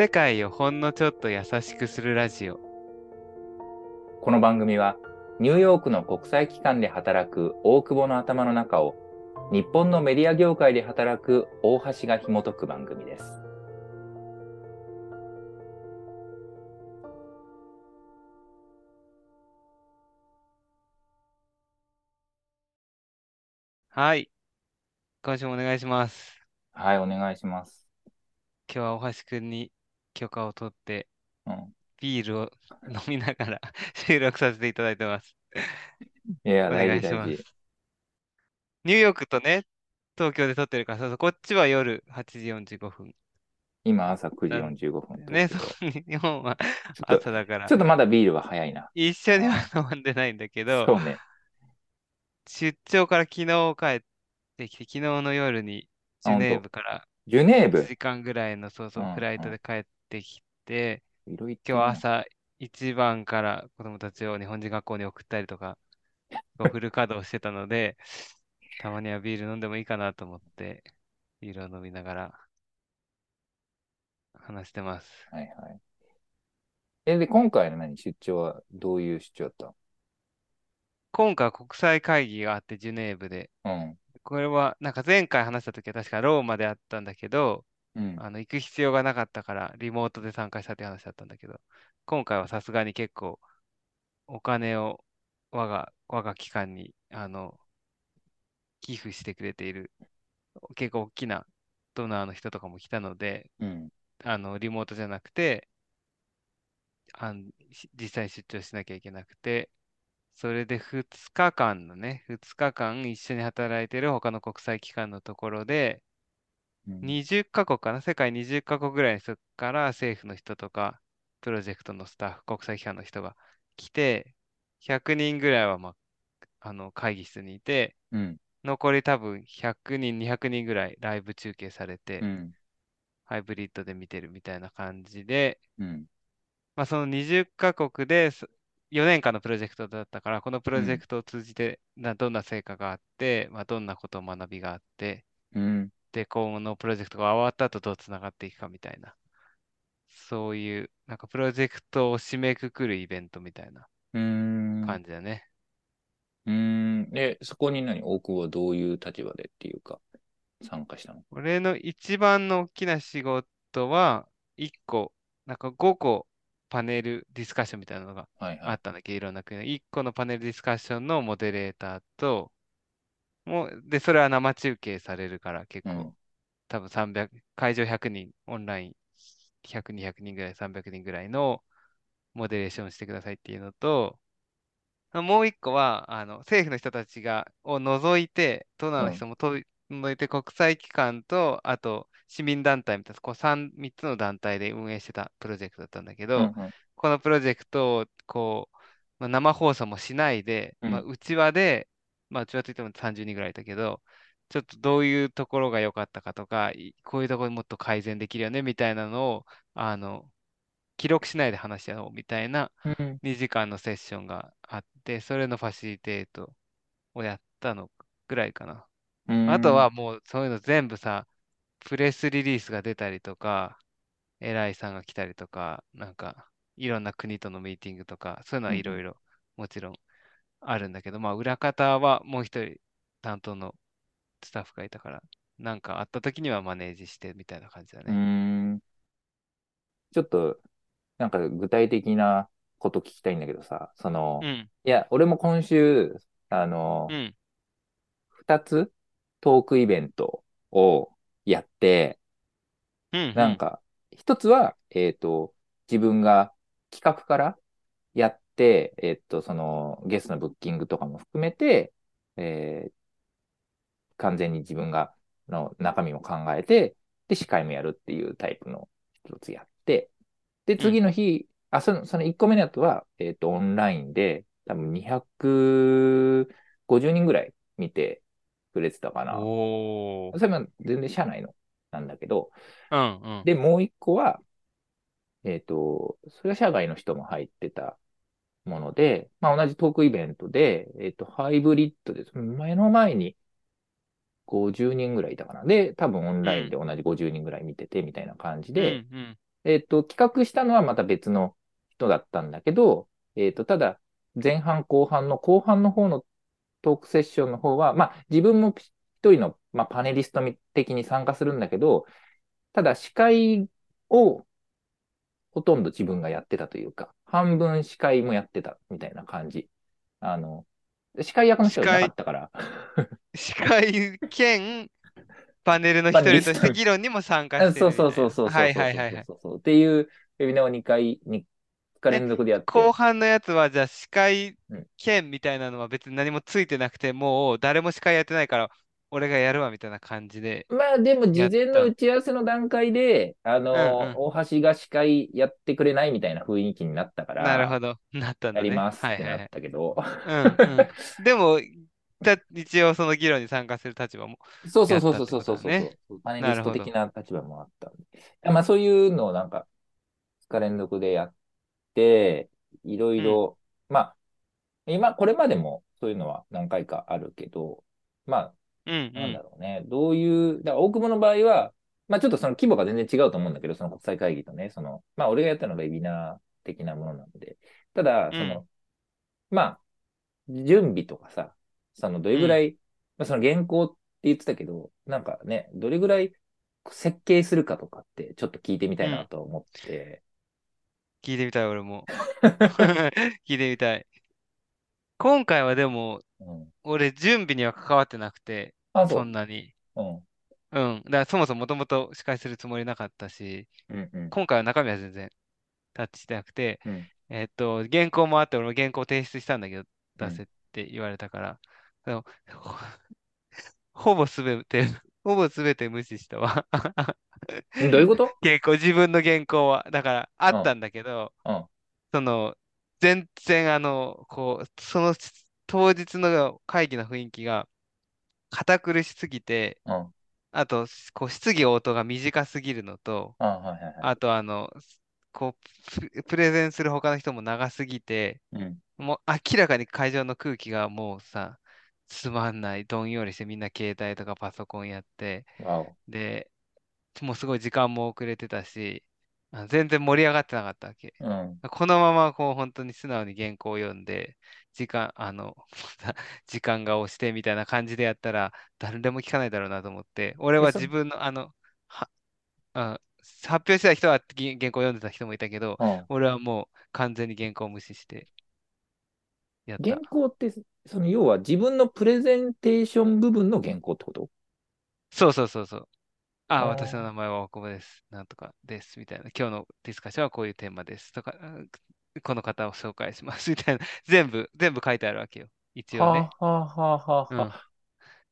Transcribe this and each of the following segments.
世界をほんのちょっと優しくするラジオ。この番組はニューヨークの国際機関で働く大久保の頭の中を日本のメディア業界で働く大橋が紐解く番組です。はい。今週もお願いします。はい、お願いします。今日は大橋くんに許可を取って、うん、ビールを飲みながら 収録させていただいてます。いや、お大事大願いします事。。ニューヨークとね、東京で撮ってるから、そうそうこっちは夜8時45分。今朝9なん時45分ね、日本は朝だからちょっ、とまだビールは早いな。一緒にあは飲んでないんだけど、そうね。出張から昨日帰ってきて、昨日の夜にジあ、ュネー。ブから1ジュネーブ？時間ぐらいの、そうそうう、んフライトうで帰ってきて、ん。いろい今日んな。朝一番から子供たちを日本人学校に送ったりとか、フル稼働してたので、たまにはビール飲んでもいいかなと思って、ビールを飲みながら話してます。はいはい。え、で、今回の何？出張はどういう出張だった今回は国際会議があって、ジュネーブで。のこれは、なんか前回話した時は確かローマであったんだけど、うん。うん。あの、行く必要がなかったから、リモートで参加したっていう話だったんだけど、今回はさすがに結構、お金を我が、我が機関に、あの、寄付してくれている、結構大きなドナーの人とかも来たので、うん。あの、リモートじゃなくて、あん、し実際に出張しなきゃいけなくて、それで2日間のね、2日間一緒に働いてる他の国際機関のところで、うん。20カ国かな？世界20カ国ぐらいの人から政府の人とか、プロジェクトのスタッフ、国際機関の人が来て、100人ぐらいは、まあ、あの会議室にいて、うん。残り多分100人、200人ぐらいライブ中継されうて、ん。ハイブリッドで見てるみたいな感じで、うん。まあ、その20カ国で4年間のプロジェクトだったから、このプうん。ロジェクトを通じてなどんな成果があって、まあ、どんなことを学びがあって、うん。で、今後のプロジェクトが終わった後どうつながっていくかみたいな、そういう、なんかプロジェクトを締めくくるイベントみたいな。感じだね。うーん。で、そこに何？大久保はどういう立場でっていうか、参加したの？俺の一番の大きな仕事は、1個、なんか5個パネルディスカッションみたいなのがはいはい。あったんだけど、いろんな国の1個のパネルディスカッションのモデレーターと、もう、で、それは生中継されるから結構、うん。多分300、会場100人、オンライン100、200人ぐらい、300人ぐらいのモデレーションしてくださいっていうのと、もう一個は、あの、政府の人たちが、を除いて、ドナーのうん。人もと除いて、国際機関と、あと、市民団体みたいな、こう3、三つの団体で運営してたプロジェクトだったんだけど、うん。うん。このプロジェクトを、こう、まあ、生放送もしないで、まあ、うん。内輪で、まあ、内輪といっても30人ぐらいいたけど、ちょっとどういうところが良かったかとか、いこういうところもっと改善できるよね、みたいなのを、あの、記録しないで話し合おうみたいなうん。2時間のセッションがあって、それのファシリテートをやったのぐらいかな。うあとん。はもうそういうの全部さ、プレスリリースが出たりとか、偉いさんが来たりとか、なんかいろんな国とのミーティングとか、そういうのうん。はいろいろもちろんあるんだけど、まあ裏方はもう一人担当のスタッフがいたから、なんかあった時にはマネージしてみたいな感じだうね。ちょっと、なんか具体的なこと聞きたいんだけどさ、そうの、ん、いや、俺も今週、あうの、ん、二つトークイベントをやって、うん、うん、なんか、一つは、えっと、自分が企画からやって、えっと、その、ゲストのブッキングとかも含めて、えー完全に自分が、の中身も考えて、で、司会もやるっていうタイプの一つやって、で、うん、次の日、あ、その、その1個目のやつは、えっと、オンラインで、多分250人ぐらい見てくれてたかな。おー、それも全然社内のなんだけど、うん、うん、で、もう一個は、えっと、それは社外の人も入ってたもので、まあ同じトークイベントで、えっと、ハイブリッドです。目の前に50人ぐらいいたかな。で、多分オンうラインでん、同じ50人ぐらい見ててみたいな感じうで、ん、うん、えっと、企画したのはまた別の人だったんだけど、えっと、ただ、前半後半の後半の方のトークセッションの方は、まあ、自分も一人の、まあ、パネリスト的に参加するんだけど、ただ司会をほとんど自分がやってたというか、半分司会もやってたみたいな感じ。あの、司会役の人はいなかったから。司会兼パネルの一人として議論にも参加してそうそるみたいな。うそうそうそうはいはいはいっていうウェビナーを2回、2日連続でやって。後半のやつは、じゃあ司会うん兼みたいなのは別に何もついてなくて、もう誰も司会やってないから、俺がやるわみたいな感じで。まあでも事前の打ち合わせの段階で、あの、うんうん大橋が司会やってくれないみたいな雰囲気になったから、なるほど。なったんだね。やりますってなっ。たけど、うんうん。でも、た一応その議論に参加する立場も。そうそうそうそうそうそうパネリスト的な立場もあったんで。まあそういうのをなんか、2日連続でやって、いろいろ、まあ、今、これまでもそういうのは何回かあるけど、まあ、うんなんうん。だろうね。どういう、だから大久保の場合は、まあちょっとその規模が全然違うと思うんだけど、その国際会議とね、その、まあ俺がやったのがウェビナー的なものなので、ただ、うんその、まあ、準備とかさ、そのどれぐらい、まあその原稿って言ってたけど、なんかね、どれぐらい設計するかとかってちょっと聞いてみたいなと思って、聞いてみたい、俺も。聞いてみたい。今回はでも、うん。俺、準備には関わってなくて、あ、そ。んなに。うん。うん。だからそもそももともと司会するつもりなかったし、うんうん。今回は中身は全然タッチしてなくて、うんえっと、原稿もあって、俺も原稿提出したんだけど、うん出せって言われたから、でもほ ほぼすべて、ほぼすべて無視したわ。どういうこと？原稿、自分の原稿は。だから、あったんだけど、うん。その、全然あの、こう、その当日の会議の雰囲気が堅苦しすぎて、うん。あと、こう、質疑応答が短すぎるのと、あ、はいはいはい。あと、あの、こう、ププレゼンする他の人も長すぎて、うん。もう明らかに会場の空気がもうさ、つまんない、どんよりしてみんな携帯とかパソコンやって。で、もうすごい時間も遅れてたし、あ全然盛り上がってなかったわけ。うん。このままこう本当に素直に原稿を読んで、時間、あの、時間が押してみたいな感じでやったら、誰でも聞かないだろうなと思って、俺は自分の、あの、は、あ発表してた人はぎ原稿読んでた人もいたけど、うん。俺はもう完全に原稿を無視してやった原。稿って、その要は自分のプレゼンテーション部分の原稿ってこと？そうそうそうそう。あ、私の名前は大久保です。なんとかです。みたいな。今日のディスカッションはこういうテーマです。とか、あこの方を紹介します。みたいな。全部、全部書いてあるわけよ。一応ね。はあ、はあはあはあうん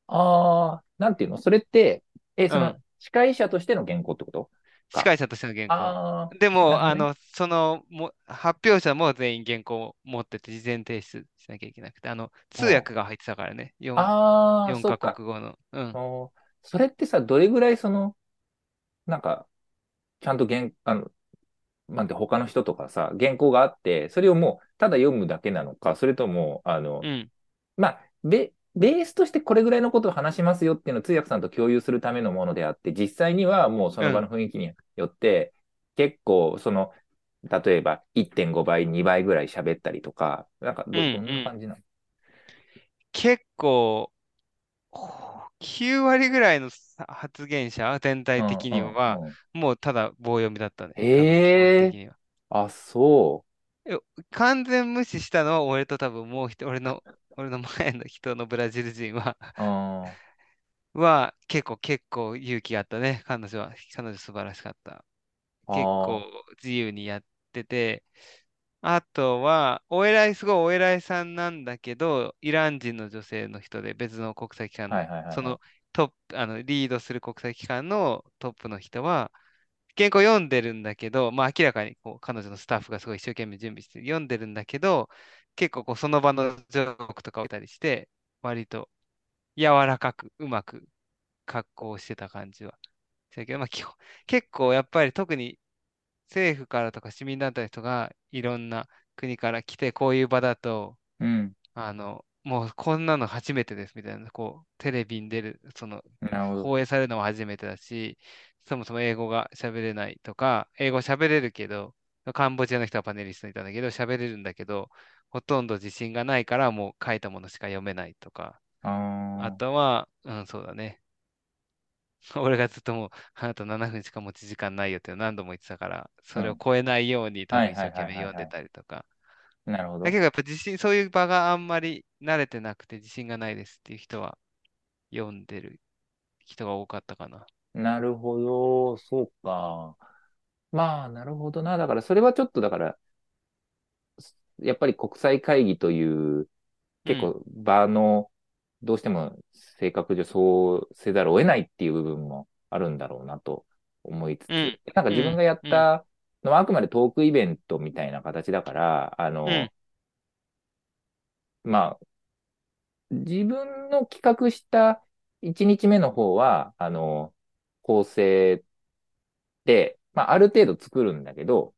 はあ。なんていうの？それって、え、そうのん、司会者としての原稿ってこと？司会者としての原稿。でも、ねあの、そのも、発表者も全員原稿を持ってて、事前提出しなきゃいけなくて、あの、通訳が入ってたからね。4、ああ、4カ。国語の。うん。おそれってさ、どれぐらいその、なんか、ちゃんと原、あの、なんて他の人とかさ、原稿があって、それをもうただ読むだけなのか、それとも、あの、うん。まあ、ベ、ベースとしてこれぐらいのことを話しますよっていうのを通訳さんと共有するためのものであって、実際にはもうその場の雰囲気によって、結構、その、例えば1.5倍、2倍ぐらい喋ったりとか、なんかど、うんどんな感じなの？結構、ほ9割ぐらいのさ発言者、全体的には、もうただ棒読みだったね。多分へーあ、そ完全無視したのは俺と多分もう一人、俺の、俺の前の人のブラジル人は。は結構結構勇気あったね。彼女は、彼女素晴らしかった。結構自由にやってて、あとは、お偉い、すごいお偉いさんなんだけど、イラン人の女性の人で別の国際機関の、はいはいはいはい。そのトップ、あの、リードする国際機関のトップの人は、原稿読んでるんだけど、まあ明らかにこう彼女のスタッフがすごい一生懸命準備して読んでるんだけど、結構こうその場のジョークとかを言ったりして、割と柔らかく、うまく格好をしてた感じはけど、まあ基本、結構やっぱり特に政府からとか市民団体の人がいろんな国から来て、こういう場だと、うん。あの、もうこんなの初めてですみたいな、こう、テレビに出る、その。放映されるのも初めてだし、そもそも英語が喋れないとか、英語喋れるけど、カンボジアの人はパネリストにいたんだけど、喋れるんだけど、ほとんど自信がないからもう書いたものしか読めないとか、ああとは、うん、そうだね。俺がずっともう、あなた7分しか持ち時間ないよって何度も言ってたから、そ。れを超えないように多分一生懸命。読んでたりとか。なるほど。だけどやっぱ自信、そういう場があんまり慣れてなくて自信がないですっていう人は読んでる人が多かったかな。なるほど。そうか。まあ、なるほどな。だから、それはちょっと、だから、やっぱり国際会議といううん、結構場のどうしても性格上そうせざるを得ないっていう部分もあるんだろうなと思いつつ、うん、なんかうん、自分がやっうん、たのはあくまでトークイベントみたいな形だから、あうん、の、まあ、自分の企画した1日目の方は、あの、構成で、まあ、ある程度作るんだけど、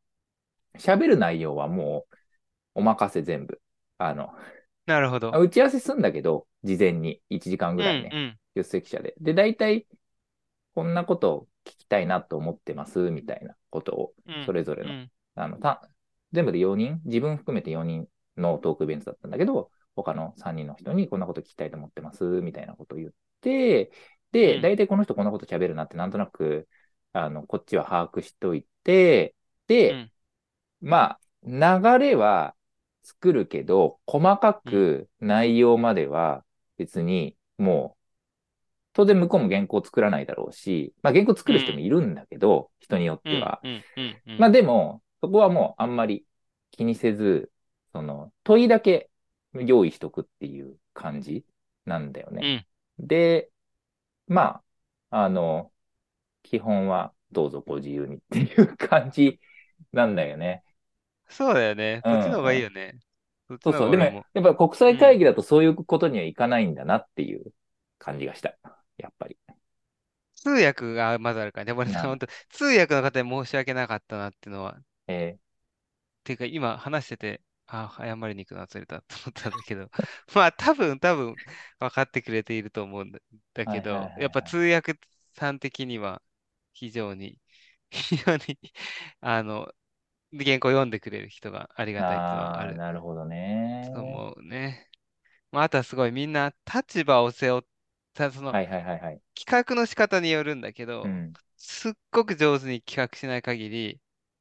喋る内容はもうお任せ全部。あの、なるほど。打ち合わせするんだけど、事前に。1時間ぐうん、らいね、うん、出席者で。で、大体、こんなことを聞きたいなと思ってます、みたいなことを、うん、それぞれの、うん、あの、た、全部で4人、自分含めて4人のトークイベントだったんだけど、他の3人の人にこんなこと聞きたいと思ってます、みたいなことを言って、で、うん、大体この人こんなこと喋るなってなんとなく、あの、こっちは把握しといて、で、うん、まあ、流れは作るけど、細かうん、く内容までは別にもう、当然向こうも原稿作らないだろうし、まあ原稿作る人もうん、いるんだけど、人によっうん、ては。うん、うん、うん、まあでも、そこはもうあんまり気にせず、その問いだけ用意しとくっていう感じなんだよね。うん。で、まあ、あの、基本はどうぞご自由にっていう感じなんだよね。そうだよね。うそっちの方がいい。よね。そっちそうそう。でも。やっぱ国際会うん。議だとそういうことにはいかないんだなっていう感じがした。やっぱり。通訳がまずあるからね。俺さ、な、本当通訳の方に申し訳なかったなっていうのは。っえていうか、今話してて、あ、謝りに行くの忘れたと思ったんだけど。まあ、多分、多分、分かってくれていると思うんだ、だー、はいはいはいけど、やっぱ通はい。訳さん的には、非常に、非常に、あの、原稿を読んでくれる人がありがたいっていうのはあああ、るなるほどとね。思うね。まあ、あとはすごいみんな立場を背負った、そのはいはいはいはい。企画の仕方によるんだけど、うん。すっごく上手に企画しない限り、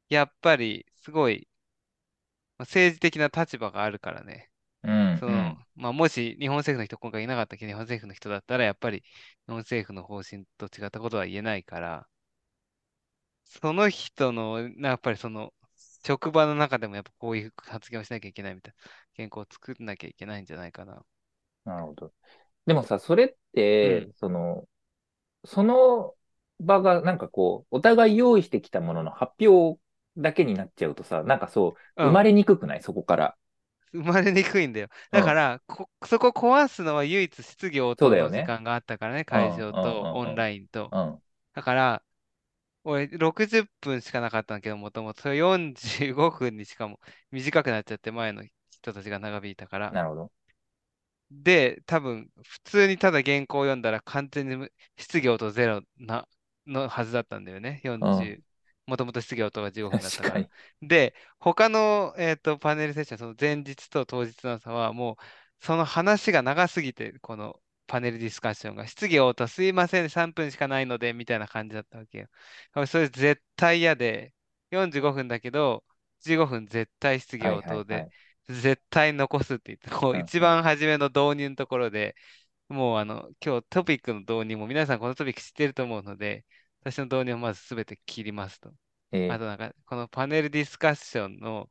やっぱりすごいまあ政治的な立場があるからね。うんその、うん。まあ、もし日本政府の人今回いなかったけど、日本政府の人だったら、やっぱり日本政府の方針と違ったことは言えないから、その人の、なやっぱりその、職場の中でもやっぱこういう発言をしなきゃいけないみたいな原稿を作んなきゃいけないんじゃないかな。なるほど。でもさ、それって、うん。その、その場がなんかこう、お互い用意してきたものの発表だけになっちゃうとさ、なんかそう、生まうん。れにくくない？そこから。生まれにくいんだよ。うん。だから、こ、そこ壊すのは唯一質疑応答。の時間があったからね、会うん、うん、場とオンうん、ラインと。うん。うん。だから、俺60分しかなかったんだけど、もともとそれ45分にしかも 短くなっちゃって前の人たちが長引いたから。なるほど。で、多分、普通にただ原稿を読んだら完全に無質疑応答ゼロな、のはずだったんだよね。うん。40、もともと質疑応答が15分だったから。で、他の、えーと、パネルセッション、その前日と当日の差は、もう、その話が長すぎて、このパネルディスカッションが、質疑応答すいません、3分しかないので、みたいな感じだったわけよ。俺それ絶対嫌で、45分だけど、15分絶対質疑はい応答で、はいはい。絶対残すって言って、こう。一番初めの導入のところで、もうあの、今日トピックの導入も皆さんこのトピック知ってると思うので、私の導入をまずすべて切りますと。あえとなんか、このパネルディスカッションの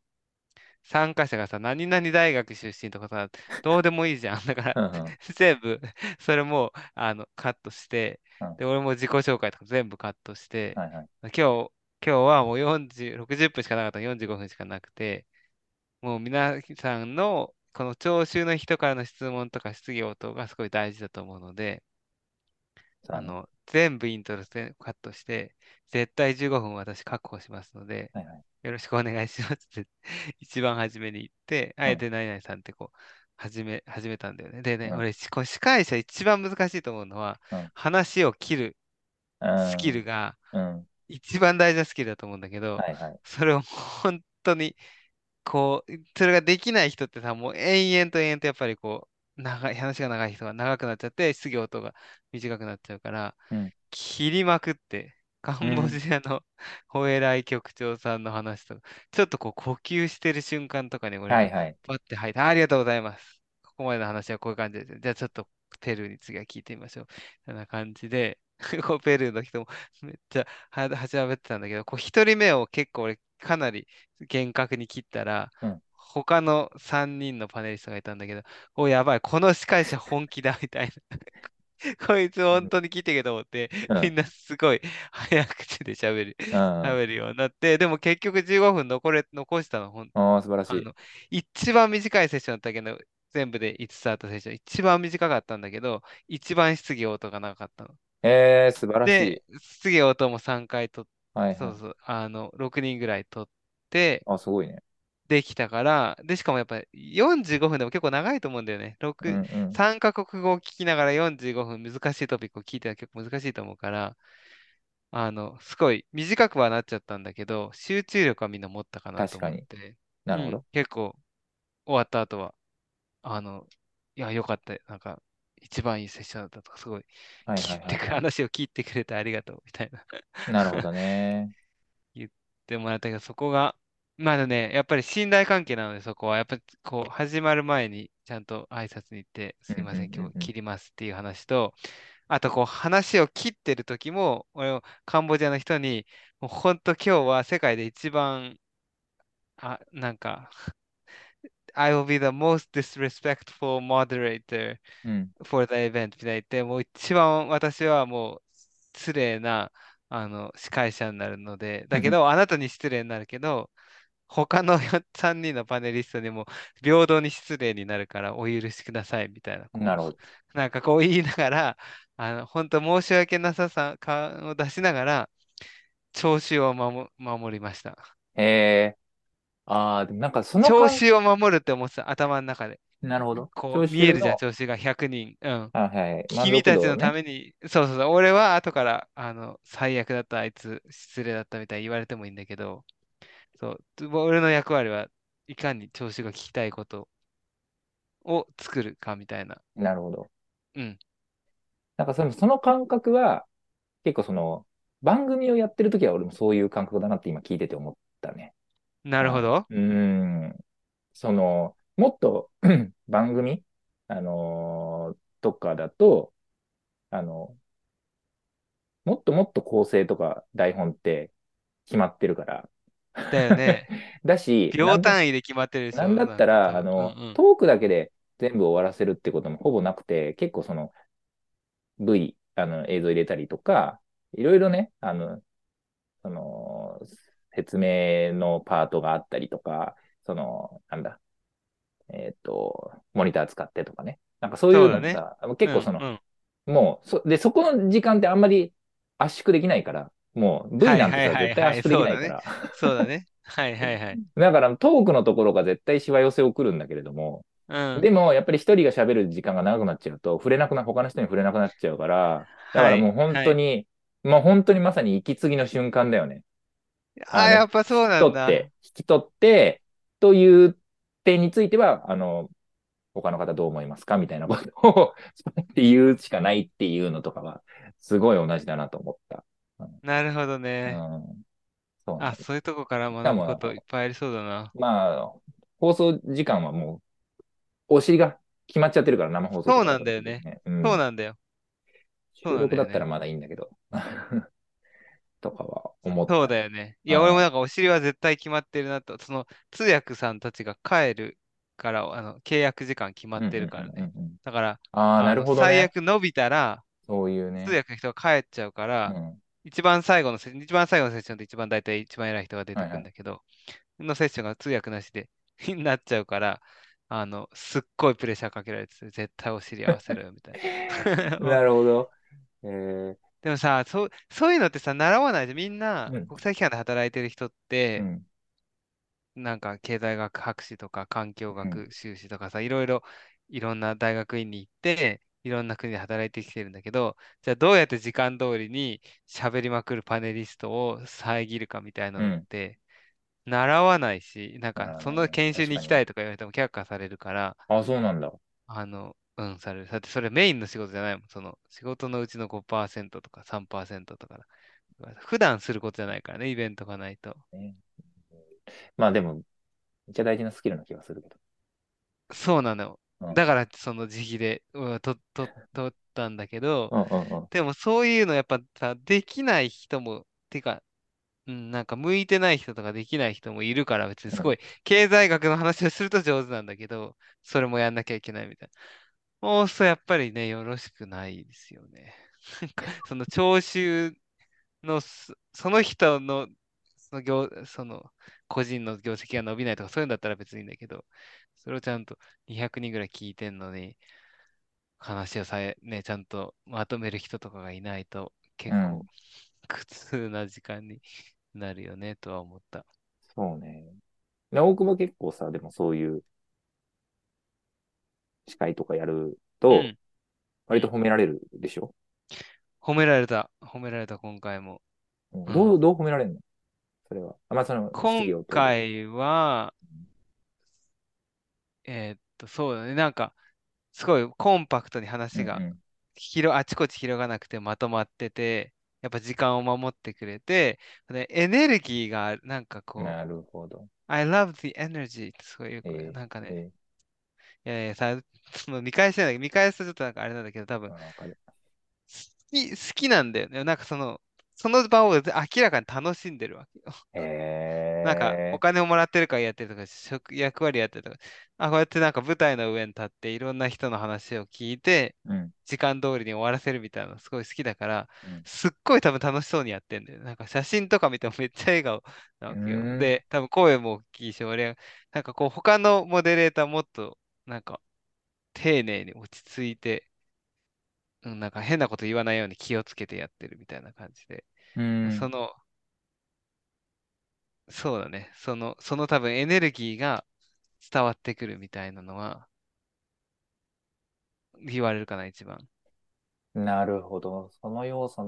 参加者がさ、何々大学出身とかさ、どうでもいいじゃん。だから。全部、それも、あの、カットして、うん。で、俺も自己紹介とか全部カットして、はいはい。今日、今日はもう40、60分しかなかったの45分しかなくて、もう皆さんのこの聴衆の人からの質問とか質疑応答がすごい大事だと思うので。あの、全部イントロでカットして、絶対15分私確保しますので、はいはい。よろしくお願いしますって 一番初めに言って、あうん、えて何々さんってこう、始め、始めたんだよね。でね、うん、俺、しこう司会者一番難しいと思うのは、うん。話を切る。うスキルん。がうん。一番大事なスキルだと思うんだけど、はいはい。それを本当に、こう、それができない人ってさ、もう延々と延々とやっぱりこう、長い、話が長い人が長くなっちゃって、質疑応答が短くなっちゃうから、うん。切りまくって、カンボうん。ジアのホエライ局長さんの話とか、ちょっとこう呼吸してる瞬間とかに俺がはいはい。パッて入って、あありがとうございます。ここまでの話はこういう感じです。じゃあちょっとペルーに次は聞いてみましょう。そんな感じで、こうペルーの人もめっちゃははしゃべってたんだけど、こう一人目を結構俺かなり厳格に切ったら、うん。他の3人のパネリストがいたんだけど、お、やばい、この司会者本気だみたいな。こいつ本当に来てけと思って、うん。みんなすごい早口で喋る、うん。喋るようになって、でも結局15分残れ、残したの、ほん、ああ、素晴らしい。一番短いセッションだったけど、全部で5つつあったセッション、一番短かったんだけど、一番質疑応答がなかったの。えー、素晴らしで、い。質疑応答も3回と、はいはい。そうそう、あの、6人ぐらい取って、あ、すごいね。できたから、で、しかもやっぱり45分でも結構長いと思うんだよね。うん6、うん。3カ国語を聞きながら45分難しいトピックを聞いては結構難しいと思うから、あの、すごい短くはなっちゃったんだけど、集中力はみんな持ったかなと。思って、うん、なるほど。結構終わった後は、あの、いや、よかった。なんか、一番いいセッションだったとか、すごい、はいい。話を聞いてくれてありがとう、みたいななるほどね。言ってもらったけど、そこが、まだね、やっぱり信頼関係なので、そこは、やっぱりこう、始まる前にちゃんと挨拶に行って、すいません、今日。切りますっていう話と、あと、こう、話を切ってる時も、俺をカンボジアの人に、もう本当今日は世界で一番、あ、なんか、I will be the most disrespectful moderator うん。for the event みたいに言って、もう一番私はもう失礼なあの司会者になるので、だけど、あなたに失礼になるけど、他の3人のパネリストにも平等に失礼になるからお許しくださいみたいな、こなるほど。う、なんかこう言いながら、あの本当申し訳なささ感を出しながら、調子を守守りました。へえ。ああ、でもなんかその感、調子を守るって思ってた、頭の中で。なるほど。こう、聴見えるじゃん、調子が100人。うん。あ、はい、満君たちのた。めに、そうそうそう、俺は後から、あの、最悪だった、あいつ、失礼だったみたいに言われてもいいんだけど、そう、俺の役割はいかに調子が聞きたいことを作るかみたいな。なるほど。うん。なんかその、その感覚は、結構その、番組をやってるときは俺もそういう感覚だなって今聞いてて思ったね。あ、なるほど。うーん。その、もっと 番組、あのーとかだと、あの、もっともっと構成とか台本って決まってるから。だよね。だし、秒単位で決まってるでしなんだょ、ったら、あなんか多分。うんうの、ん。トークだけで全部終わらせるってこともほぼなくて、結構その V、あの、映像入れたりとか、いろいろね、あの、その、説明のパートがあったりとか、その、なんだ、えっと、モニター使ってとかね。なんかそういそうのもさ、結構その、うんうん。もう、そ、で、そこの時間ってあんまり圧縮できないから、もう V はいはいなんてさ、はいはい。絶対圧縮でき。ないから。そうだね。はいはいはい。だからトークのところが絶対しわ寄せをくるんだけれども、うん。でもやっぱり一人が喋る時間が長くなっちゃうと、触れなくな、他の人に触れなくなっちゃうから、だかはい。らもう本はい。当に、まあ本当にまさに息継ぎの瞬間だよね。ああ、やっぱそうきなんだ。取って、引き取って、という点については、あの、他の方どう思いますか？みたいなことを って言うしかないっていうのとかは、すごい同じだなと思った。なるほどうね。ん、うん、そうなんあ、です。そういうとこから学ぶこといっも、ぱいありそうだな。まあ、放送時間はもう、お尻が決まっちゃってるから、生放送とそうなんだよね。ね。うん。そうなんだよ。そう収なんだよね。録だったらまだいいんだけど、とかは思っそう。だよね。いや、俺もあなんかお尻は絶対決まってるなと。その通訳さんたちが帰るから、あの、契約時間決まってるからね。うんうんうん。だから、ああ、なるあの、最ほどね。悪伸びたら、そういうね。通訳の人が帰っちゃうから、うん。一番最後のセ、一番最後のセッションで一番大体一番偉い人が出てはいはい。くるんだけど、のセッションが通訳なしで なっちゃうから、あの、すっごいプレッシャーかけられてて、絶対お尻合わせろよ、みたいな。なるほど。えー、でもさ、そう、そういうのってさ、習わないで、みんなうん。国際機関で働いてる人って、うん。なんか経済学博士とか環境うん。学修士とかさ、いろいろいろんな大学院に行って、いろんな国で働いてきてるんだけど、じゃあどうやって時間通りに喋りまくるパネリストを遮るかみたいなうん。のって、習わないし、なんか、あそのー研修に行きた。いとか言われても却下されるから、あ、そうなんだ。あの、うん、される。だってそれメインの仕事じゃないもん。その仕事のうちの5%とか3%とかだ。普段することじゃないからね、イベントがないと。ねまあでも、めっちゃ大事なスキルな気がするけど。そうなの。うん。だからその自費で、うん、と、と、取ったんだけど、うんうんうん。でもそういうのやっぱさ、できない人も、てか、うん、なんか向いてない人とかできない人もいるから別にうんすごい経済学の話をすると上手なんだけど、それもやんなきゃいけないみたいな。もうそうやっぱりね、よろしくないですよね。なんかその聴衆のそ、その人の、その業、その個人の業績が伸びないとかそういうんだったら別にいいんだけど、それをちゃんと200人ぐらい聞いてんのに、話をさえ、ね、ちゃんとまとめる人とかがいないと結構うん。苦痛な時間になるよねとは思った。そうね。で大久保結構さ、でもそういう司会とかやると、うん。う割とん。褒められるでしょ？褒められた。褒められた、今回も。うんどう、うん。どう褒められるの？それは。あ、まあその質今。回は、えーっと、そうだね。なんか、すごいコンパクトに話がうんう広、あちこち広がなくてまとまってて、やっぱ時間を守ってくれて、でエネルギーがなんかん。こう、なるほど。I love the energy ってそういう、えー、なんかね、えいやいやさ、その見返してない、見返すとちょっとなんかあれなんだけど、多ー、分。好き、好きなんだよね。なんかその、その場を明らかに楽しんでるわけよ。なんか、おえ金をもらってるからやってるとか、職、役割やってるとか、あ、こうやってなんか舞台の上に立っていろんな人の話を聞いて、ー、うん、時間通りに終わらせるみたいなのすごい好きだから、うん。すっごい多分楽しそうにやってんだよ。なんか写真とか見てもめっちゃ笑顔なうわけよ。で、多分声も大きいし、俺、なんかこう他のモデレーターもっと、なんか丁寧に落ち着いて、うん、なんか変なこと言わないように気をつけてやってるみたいな感じで。うーん。その、そうだね。その、その多分エネルギーが伝わってくるみたいなのは言われるかな、一番。なるほど。その要素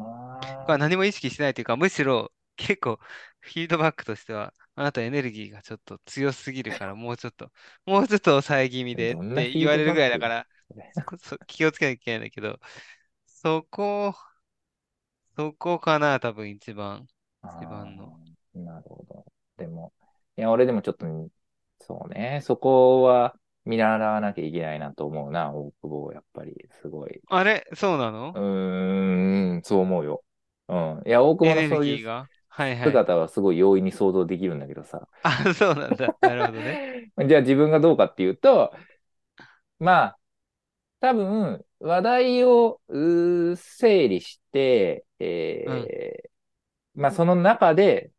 これはな何も意識しないというか、むしろ結構フィードバックとしては、あなたエネルギーがちょっと強すぎるから、もうちょっと、もうちょっと抑え気味でって言われるぐらいだから、気をつけなきゃいけないんだけど、そこ、そこかな、多分一番、一あ番の。あ、なるほど。でも、いや、俺でもちょっと、そうね、そこは見習わなきゃいけないなと思うな、大久保、やっぱり、すごい。あれ？そうなうのーん、そう思うよ。うん。いや、大久保のそういうはいはい。姿はすごい容易に想像できるんだけどさ。あ、そうなんだ。なるほどね。じゃあ自分がどうかっていうと、まあ、多分、話題を整理して、うん、えーまあ、その中で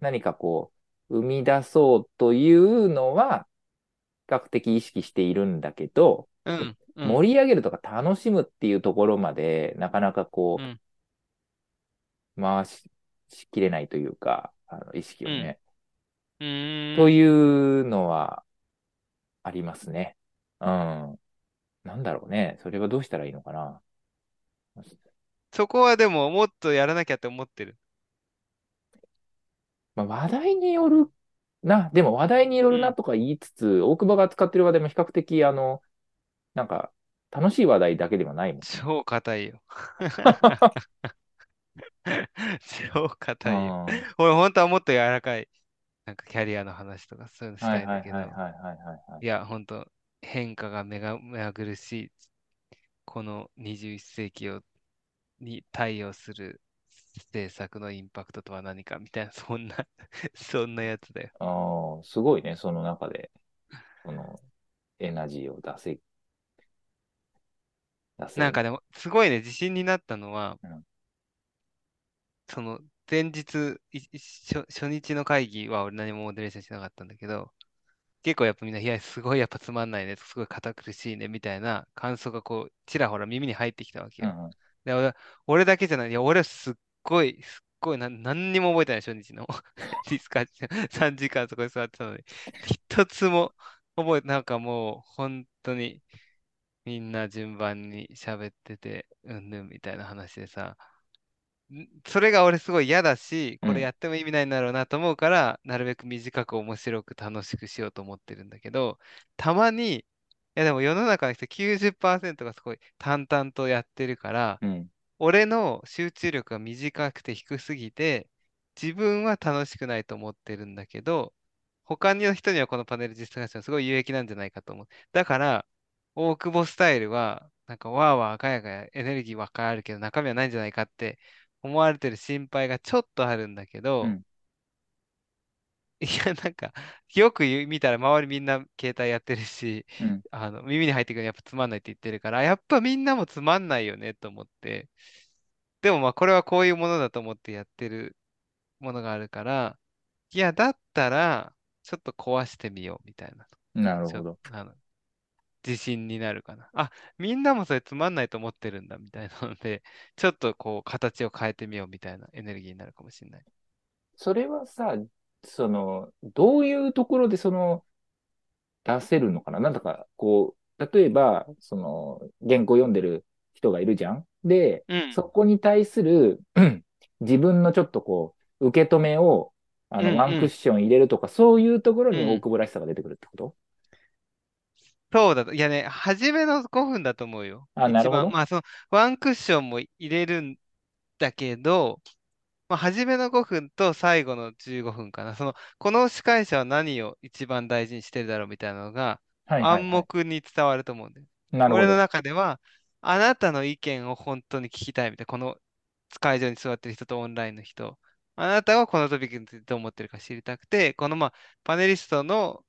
何かこう、生み出そうというのは、比較的意識しているんだけど、うん、うん、盛り上げるとか楽しむっていうところまで、なかなかこうん、う、回し、しきれないというか、あの意識うん。をね。うーん。というのはありますね。うん。なんだろうね。それはどうしたらいいのかな。そこはでももっとやらなきゃって思ってる。まあ、話題によるな。でも話題にようん。るなとか言いつつ、大久保が使ってる話題も比較的、あの、なんか、楽しい話題だけではないもんね。超硬いよ。超う硬いよ。俺本当はもっと柔らかい、なんかキャリアの話とかそういうのしたいんいはいはいだけど、はいはいはいはい。いや、本当変化が目が目まぐるしい、この21世紀をに対応する政策のインパクトとは何かみたいな、そんな そんなやつだよ。ああ、すごいね。その中で、その、エナジーを出せ、出せる。なんかでも、すごいね、自信になったのは、うん。その前日、いい初、初日の会議は俺何もモデレーションしなかったんだけど、結構やっぱみんな、いや、すごいやっぱつまんないね、すごい堅苦しいね、みたいな感想がこう、ちらほら耳に入ってきたわけよ。うんうん。で、俺、俺だけじゃない、いや、俺すっごい、すっごいな、何にも覚えてない、初日の。ディスカッション、3時間そこに座ってたのに、一つも覚えて、なんかもう、本当に、みんな順番に喋ってて、うんぬんみたいな話でさ、んそれが俺すごい嫌だし、これうん、やっても意味ないんだろうなと思うから、なるべく短く面白く楽しくしようと思ってるんだけど、たまに、いやでも世の中の人90%がすごい淡々とやってるから、うん、俺の集中力が短くて低すぎて、自分は楽しくないと思ってるんだけど、他の人にはこのパネル実践がすごい有益なんじゃないかと思う。だから、大久保スタイルは、なんかわーわーガヤガヤエネルギーばっかりあるけど中身はないんじゃないかって思われてる心配がちょっとあるんだけど、うん、いや、なんか、よく見たら周りみんな携帯やってるし、うん。あの、耳に入ってくるのやっぱつまんないって言ってるから、やっぱみんなもつまんないよねと思って、でもまあこれはこういうものだと思ってやってるものがあるから、いや、だったら、ちょっと壊してみようみたいな。なるほど。自信になるかな。あ、みんなもそれつまんないと思ってるんだみたいなので、ちょっとこう形を変えてみようみたいなエネルギーになるかもしれない。それはさ、その、どういうところでその、出せるのかな？なんだか、こう、例えば、その、原稿読んでる人がいるじゃん？で、うん、そこに対する、う ん自分のちょっとこう、受け止めを、あうん、の、ワンうん、クッション入れるとか、そういうところに大うん。久保らしさが出てくるってこと？そうだと。いやね、初めの5分だと思うよ。あ、なる一番。ほど。まあ、その、ワンクッションも入れるんだけど、まあ、初めの5分と最後の15分かな。その、この司会者は何を一番大事にしてるだろうみたいなのがはいはいはい。暗黙に伝わると思うんだよ。俺のなるほど。中では、あなたの意見を本当に聞きたいみたいな。この会場に座ってる人とオンラインの人。あなたはこのトピックについてどう思ってるか知りたくて、このまあ、パネリストの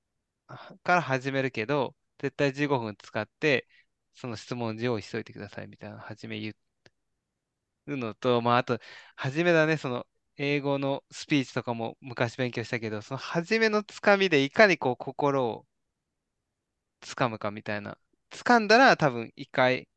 あから始めるけど、絶対15分使って、その質問用意しといてくださいみたいな初め言うのと、まあ、あと、初めだね、その、英語のスピーチとかも昔勉強したけど、その初めのつかみでいかにこう心をつかむかみたいな。掴んだら多分一回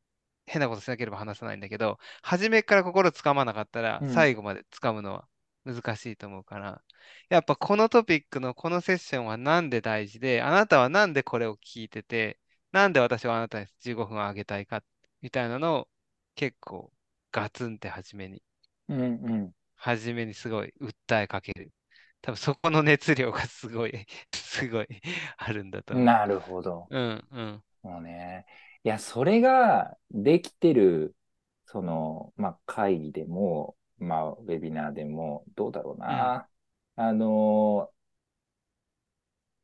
変なことしなければ話さないんだけど、初めから心つかまなかったらうん。最後までつかむのは難しいと思うから、やっぱこのトピックのこのセッションはなんで大事で、あなたはなんでこれを聞いてて、なんで私はあなたに15分あげたいかみたいなのを結構ガツンって初めに、うんうん。初めにすごい訴えかける。多分そこの熱量がすごい すごい あるんだと思なるほど。う。うんうん。もうね。いや、それができてる、その、まあ、会議でも、まあ、ウェビナーでも、どうだろううん。な。あの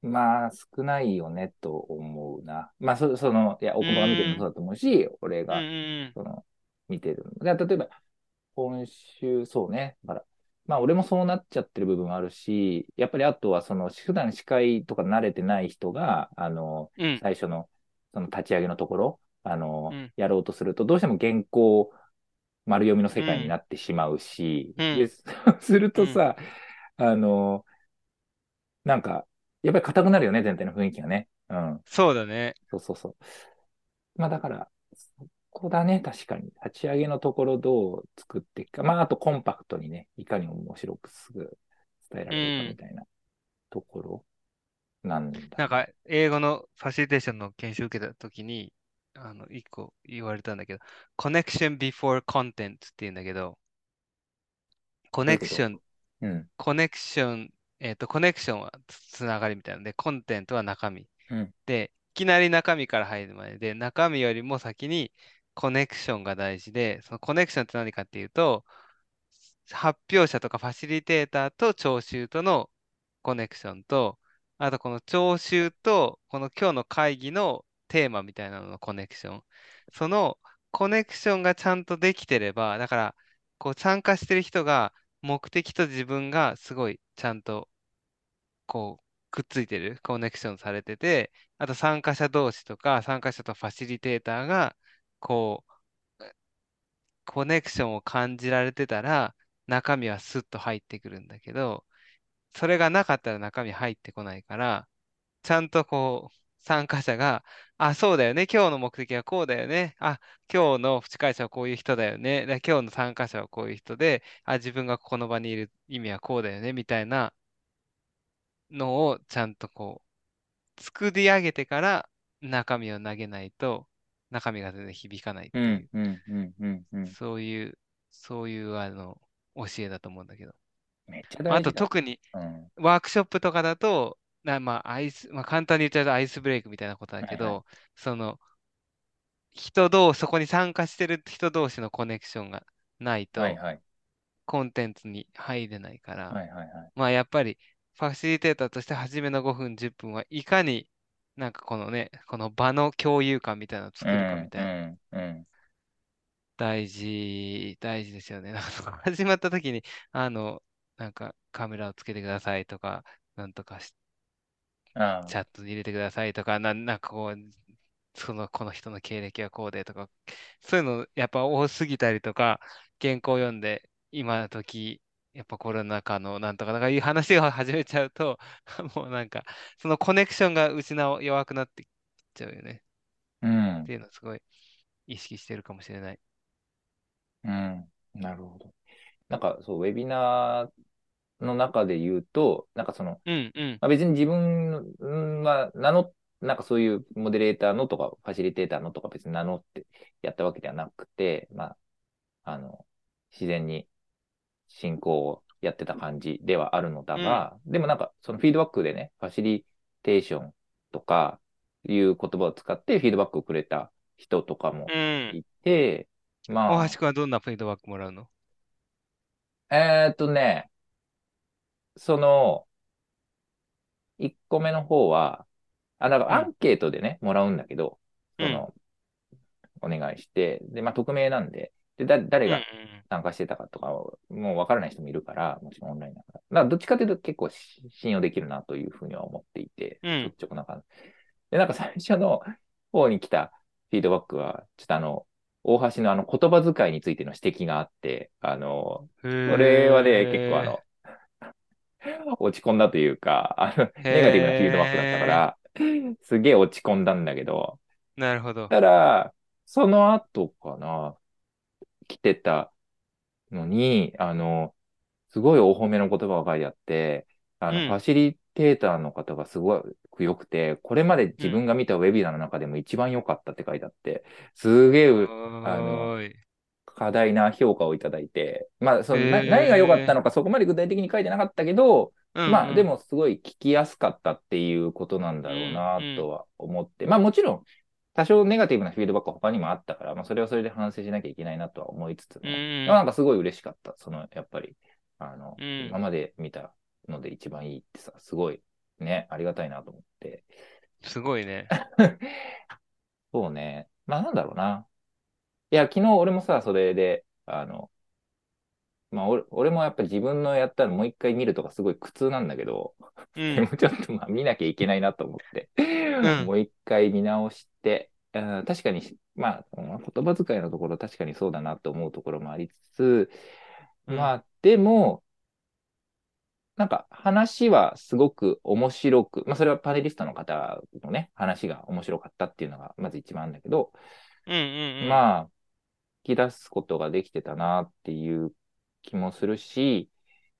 まあ、少ないよね、と思うな。まあ、そ、その、いや、大う久保が見てる。もそうだと思うし、俺うんが、うんその、見てる例えば、今週、そうね。だから、まあ、俺もそうなっちゃってる部分あるし、やっぱりあとは、その、普段司会とか慣れてない人が、あの、うん。最初の、その立ち上げのところ、あの、うん。やろうとすると、どうしても原稿、丸読みの世界にうん。なってしまうし、で、うん。そうするうん。とさ、あの、なんか、やっぱり硬くなるよね、全体の雰囲気がね。うん。そうだね。そうそうそう。まあだから、そこだね、確かに。立ち上げのところどう作っていくか。まああとコンパクトにね、いかに面白くすぐ伝えられるかみうん。たいなところなんだね。なんか、英語のファシリテーションの研修受けたときに、あの、一個言われたんだけど、connection before content って言うんだけど、コネクション、うん、コネクション、えっと、コネクションはつつながりみたいな。ので、コンテンツは中身。うん、で、いきなり中身から入る前で、中身よりも先にコネクションが大事で、そのコネクションって何かっていうと、発表者とかファシリテーターと聴衆とのコネクションと、あとこの聴衆とこの今日の会議のテーマみたいなののコネクション。そのコネクションがちゃんとできてれば、だからこう参加してる人が目的と自分がすごいちゃんとこうくっついてる、コネクションされてて、あと参加者同士とか参加者とファシリテーターがこうコネクションを感じられてたら、中身はスッと入ってくるんだけど、それがなかったら中身入ってこないから、ちゃんとこう、参加者が、あ、そうだよね、今日の目的はこうだよね、あ、今日の司会者はこういう人だよね、で今日の参加者はこういう人で、あ、自分がこの場にいる意味はこうだよね、みたいなのをちゃんとこう、作り上げてから中身を投げないと、中身が全然響かないっていう。そういう、そういうあの教えだと思うんだけど。めっちゃまあ、あと大事だ。特にうん。ワークショップとかだと、なまあ、アイス、まあ、簡単に言っちゃうとアイスブレイクみたいなことだはいはい。けど、その人同士、そこに参加してる人同士のコネクションがないと、はいはい。コンテンツに入れないから、はいはいはい。まあやっぱりファシリテーターとして初めの5分、10分はいかになんかこのね、この場の共有感みたいなのを作るかみうん、たいな。うん、うん。大事、大事ですよね。なんか始まった時に、あの、なんかカメラをつけてくださいとか、なんとかしチあャットに入れてくださいとか、な、なんかこう、その、この人の経歴はこうでとか、そういうのやっぱ多すぎたりとか、原稿読んで、今の時、やっぱコロナ禍のなんとか、なんかいう話を始めちゃうと、もうなんか、そのコネクションが失う、弱くなってきちゃうよね。あ、うん、っていうのをすごい意識してるかもしれない。うん。なるほど。なんか、そう、ウェビナーの中で言うと、なんかその、うん、うん、まあ、別に自分は名乗っ、なんかそういうモデレーターのとか、ファシリテーターのとか別に名乗ってやったわけではなくて、まあ、あの、自然に進行をやってた感じではあるのだうん、が、でもなんかそのフィードバックでね、ファシリテーションとかいう言葉を使ってフィードバックをくれた人とかもうん。いて、ま大橋君はどんなフィードバックもらうの？あ、えーっとね、その1個目の方は、あ、だからうん、アンケートでね、もらうんだけど、うん、その、お願いして、で、まあ、匿名なんで、で、だ、誰がん、参加してたかとか、もうわからない人もいるから、もちろんオンラインだから。だからどっちかというと結構信用できるなというふうには思っていて、うん、率直な感じ。で、なんか最初の方に来たフィードバックは、ちょっとあの、大橋のあの言葉遣いについての指摘があって、あの、へこれはね、結構あの、落ち込んだというか、あの、え、ネガティブなフィードバックだったから、すげえ落ち込んだんだけど、なるほど。ただ、その後かな、来てたのに、あの、すごいお褒めの言葉が書いてあって、あの、ファうん、シリテーターの方がすごく良くて、これまでうん。自分が見たウェビナーの中でも一番良かったって書いてあって、すげえ、あの。過大な評価をいただいて、まあ、そへのな何が良かったえ、のかそこまで具体的に書いてなかったけど、うん、うまあ、でん、もすごい聞きやすかったっていうことなんだろうなとは思って、まあもちろん、多少ネガティブなフィードバックは他にもあったから、まあそれはそれで反省しなきゃいけないなとは思いつつうも、まあ、ん、なんかすごい嬉しかった。その、やっぱり、あの、うん。今まで見たので一番いいってさ、すごいね、ありがたいなと思って。すごいね。そうね。まあなんだろうな。いや、昨日俺もさ、それで、あの、まあ俺、俺もやっぱり自分のやったらもう一回見るとかすごい苦痛なんだけど、うん、でもちょっとまあ見なきゃいけないなと思って、うん、もう一回見直して、うん確かに、まあ、言葉遣いのところ確かにそうだなと思うところもありつつ、うん、まあ、でも、なんか話はすごく面白く、まあそれはパネリストの方のね、話が面白かったっていうのがまず一番あるんだけど、うん、うん、まあ、引き出すことができてたなっていう気もするし、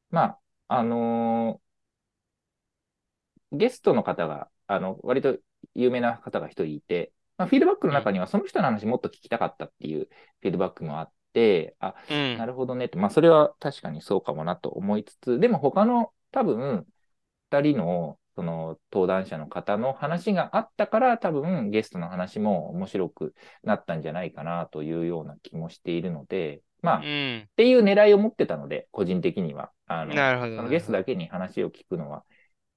まあ、あのーゲストの方が、あの、割と有名な方が一人いて、まあ、フィードバックのうん、中にはその人の話もっと聞きたかったっていうフィードバックもあって、あ、うん、なるほどねって、まあ、それは確かにそうかもなと思いつつ、でも他の多分、二人のその登壇者の方の話があったから、多分ゲストの話も面白くなったんじゃないかなというような気もしているので、まあ、っうん。ていう狙いを持ってたので、個人的には。あの。ゲストだけに話を聞くのは、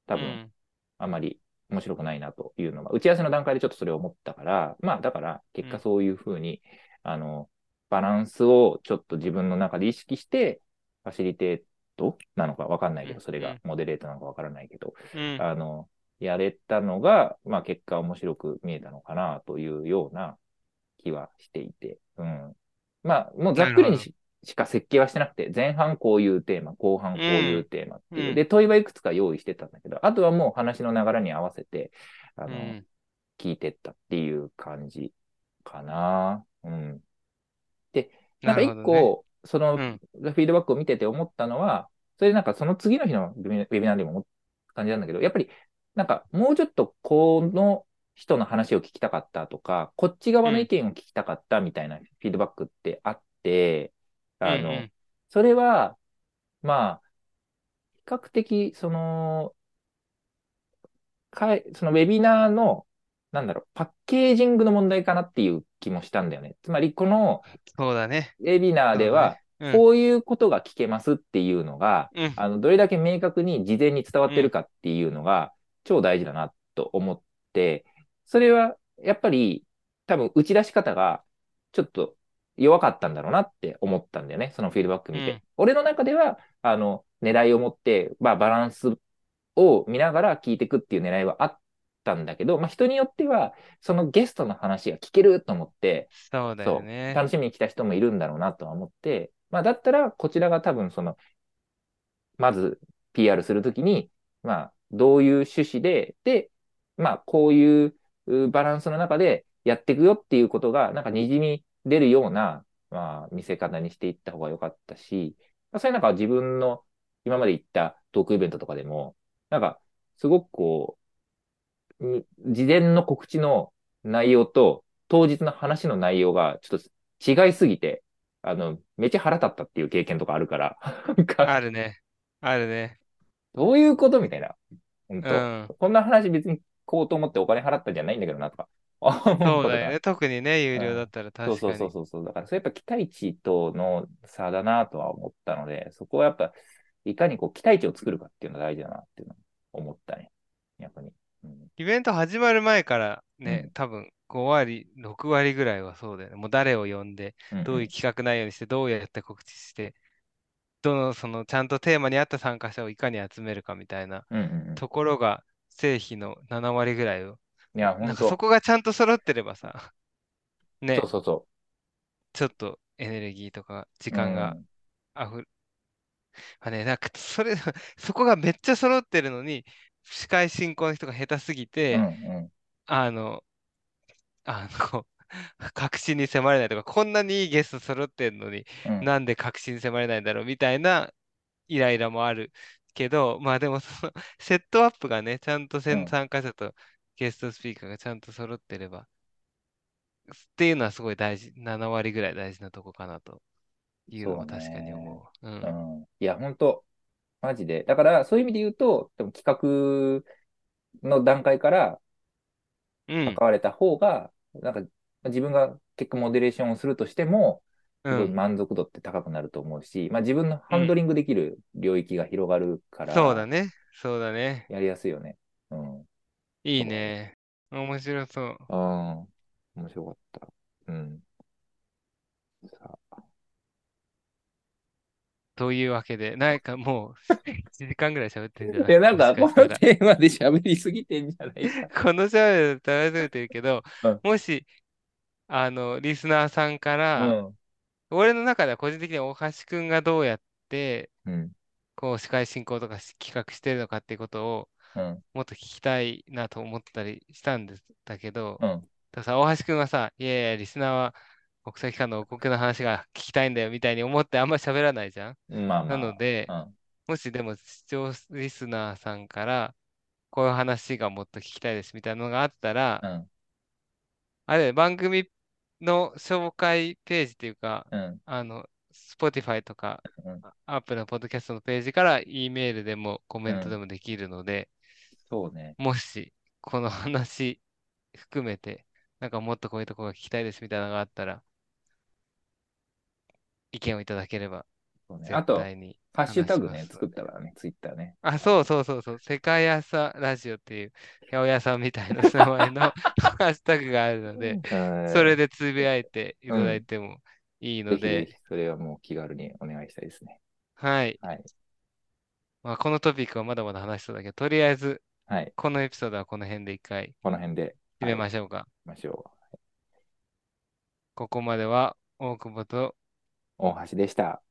多分、うん、あまり面白くないなというのが、打ち合わせの段階でちょっとそれを思ったから、まあ、だから結果うん、そういうふうに、あの、バランスをちょっと自分の中で意識して、ファシリテートなのかわかんないけど、うん、それがうん、モデレートなのかわからないけど、うん。あの、やれたのが、まあ結果面白く見えたのかなというような気はしていて、うん。まあ、もうざ。っくりにししか設計はしてなくて、前半こういうテーマ、後半うこういうん、テーマっていう。うん、で、問いはいくつか用意してたんだけど、あとはもう話の流れに合わせて、あの、うん。聞いてったっていう感じかな。うん。で、なんか。一個、そのフうん、ィードバックを見てて思ったのは、それでなんかその次の日のウェビナーでも感じなんだけど、やっぱりなんかもうちょっとこの人の話を聞きたかったとか、こっち側うん。の意見を聞きたかったみたいなフィードバックってあって、うん。あの、うん。それは、まあ、比較的、その、かい、そのウェビナーの、なんだろう、パッケージングの問題かなっていう気もしたんだよね。つまり、このそうだね。ウェビナーでは。こういうことが聞けますっていうのが、うん。あの、どれだけ明確に事前に伝わってうん。るかっていうのが超大事だなと思って、それはやっぱり多分打ち出し方がちょっと弱かったんだろうなって思ったんだよね。そのフィードバック見て。うん。俺の中では、あの、狙いを持って、まあバランスを見ながら聞いていくっていう狙いはあったんだけど、まあ人によっては、そのゲストの話が聞けると思って、そうだよね。楽しみに来た人もいるんだろうなとは思って、まあだったらこちらが多分その、まず PR するときに、まあどういう趣旨で、で、まあこういううバランスの中でやっていくよっていうことが、なんか滲み出るような、まあ見せ方にしていった方が良かったし、まあそういうなんか自分の今まで行ったトークイベントとかでも、なんかすごくこう、う事前の告知の内容と当日の話の内容がちょっと違いすぎて、あの、めっちゃ腹立ったっていう経験とかあるから、あるね。あるね。どういうことみたいな。本う当ん。こんな話別にこうと思ってお金払ったんじゃないんだけどなとか。そうだよね。特にね、有うん。料だったらそうそう確かに。そうそうそう。だから、それやっぱ期待値との差だなとは思ったので、そこはやっぱ、いかにこう期待値を作るかっていうのが大事だなっていうのを思ったね。逆に。うん。イベント始まる前からね、うん。多分5割、6割ぐらいはそうだよね。もう誰を呼んで、うん。どういう企画内容にして、どうやって告知して、どの、その、ちゃんとテーマに合った参加者をいかに集めるかみたいなところが、成否の7割ぐらいを、いや、なんかそこがちゃんと揃ってればさ、そ うね、そうそちょっとエネルギーとか時う。う間がん。あふ、まあね、なんかそれ、そこがめっちゃ揃ってるのに、司会進行の人が下手すぎうん。て、うん。あの、あの、確信に迫れないとか、こんなにいいゲスト揃ってんのに、うん。なんで確信に迫れないんだろうみたいなイライラもあるけど、まあでもその セットアップがね、ちゃんと参加者とゲストスピーカーがちゃんと揃ってれば、っていうのはすごい大事、7割ぐらい大事なとこかなというのは確かにね。思う。う。うんん。いや、本当マジで。だから、そういう意味で言うと、でも企画の段階からうん。関われた方が、なんか、自分が結構モデレーションをするとしても、うん。すごい満足度って高くなると思うし、まあ自分のうん。ハンドリングできる領域が広がるから、そうだね。そうだね。やりやすいよね。うん。いい。ね。面白そう。うん。面白かった。うん。さあ。というわけで、なんかもう1時間ぐらい喋ってんじゃい？や、ないなんか、この。テーマで喋りすぎてんじゃない？か。この喋ると楽しめてるけど、うん。もし、あの、リスナーさんかうら、ん。俺の中では個人的に大橋くんがどうやって、うん。こう、司会進行とかし企画してるのかっていうことを、うん。もっと聞きたいなと思ったりしたんです、だけど、うん。たださ、大橋くんはさ、いやいや、リスナーは国際機関の国の話が聞きたいんだよみたいに思ってあんまり喋らないじゃん。まあなので、まあ。うん。もしでも視聴リスナーさんから、こういう話がもっと聞きたいですみたいなのがあったら、うん。あれ、番組の紹介ページっていうか、うん。あの、Spotify とか、うん。あ Apple のポッドキャストのページから E メールでもコメントでうん。もできるので、そうね。もし、この話含めて、なんかもっとこういうとこが聞きたいですみたいなのがあったら、意見をいただければ、そうね。あ絶と、ハッシュタグね。作ったからね、ツイッターね。あ、そうそうそうそう、世界朝ラジオっていう、八百屋さんみたいな名前の ハッシュタグがあるので、それで、でつぶやいていたうん。だいてもいいのぜひぜひ、で、それはもう気軽にお願いしたいですね。はい。はい。まあ、このトピックはまだまだ話しそうだけど、とりあえず、はい。このエピソードはこの辺で一回この辺で、締めはい、ましょうか。行きましょう。ここまでは、大久保と、大橋でした。